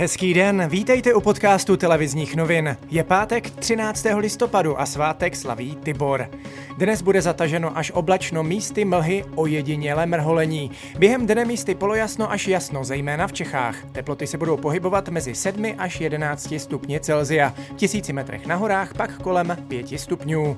Hezký den, vítejte u podcastu televizních novin. Je pátek 13. listopadu a svátek slaví Tibor. Dnes bude zataženo až oblačno místy mlhy o jediněle mrholení. Během dne místy polojasno až jasno, zejména v Čechách. Teploty se budou pohybovat mezi 7 až 11 stupně Celzia. V tisíci metrech na horách pak kolem 5 stupňů.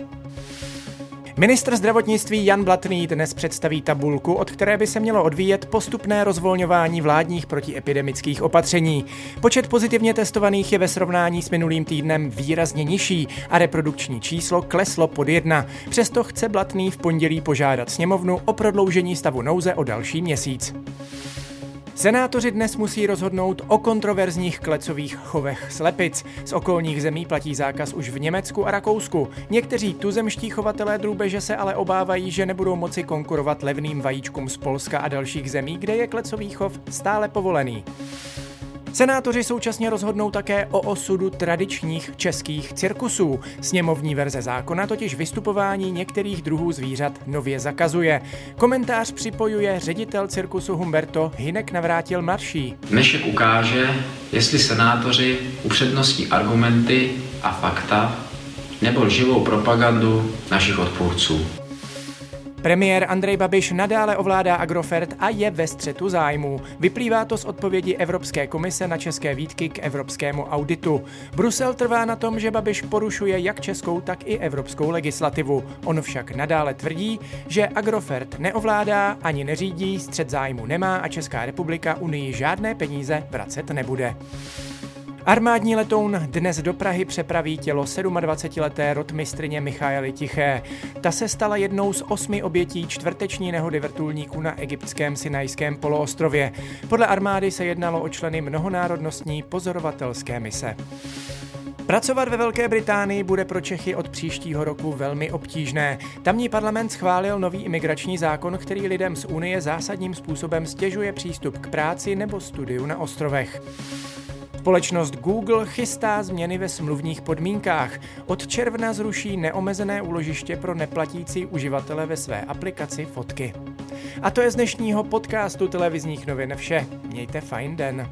Ministr zdravotnictví Jan Blatný dnes představí tabulku, od které by se mělo odvíjet postupné rozvolňování vládních protiepidemických opatření. Počet pozitivně testovaných je ve srovnání s minulým týdnem výrazně nižší a reprodukční číslo kleslo pod jedna. Přesto chce Blatný v pondělí požádat sněmovnu o prodloužení stavu nouze o další měsíc. Senátoři dnes musí rozhodnout o kontroverzních klecových chovech slepic. Z okolních zemí platí zákaz už v Německu a Rakousku. Někteří tuzemští chovatelé drůbeže se ale obávají, že nebudou moci konkurovat levným vajíčkům z Polska a dalších zemí, kde je klecový chov stále povolený. Senátoři současně rozhodnou také o osudu tradičních českých cirkusů. Sněmovní verze zákona totiž vystupování některých druhů zvířat nově zakazuje. Komentář připojuje ředitel cirkusu Humberto Hinek navrátil marší. Dnešek ukáže, jestli senátoři upřednostní argumenty a fakta nebo živou propagandu našich odpůrců. Premiér Andrej Babiš nadále ovládá Agrofert a je ve střetu zájmů. Vyplývá to z odpovědi Evropské komise na české výtky k evropskému auditu. Brusel trvá na tom, že Babiš porušuje jak českou, tak i evropskou legislativu. On však nadále tvrdí, že Agrofert neovládá ani neřídí, střet zájmu nemá a Česká republika Unii žádné peníze vracet nebude. Armádní letoun dnes do Prahy přepraví tělo 27-leté rotmistrině Michaely Tiché. Ta se stala jednou z osmi obětí čtvrteční nehody vrtulníků na egyptském Sinajském poloostrově. Podle armády se jednalo o členy mnohonárodnostní pozorovatelské mise. Pracovat ve Velké Británii bude pro Čechy od příštího roku velmi obtížné. Tamní parlament schválil nový imigrační zákon, který lidem z Unie zásadním způsobem stěžuje přístup k práci nebo studiu na ostrovech. Společnost Google chystá změny ve smluvních podmínkách. Od června zruší neomezené úložiště pro neplatící uživatele ve své aplikaci Fotky. A to je z dnešního podcastu televizních novin vše. Mějte fajn den.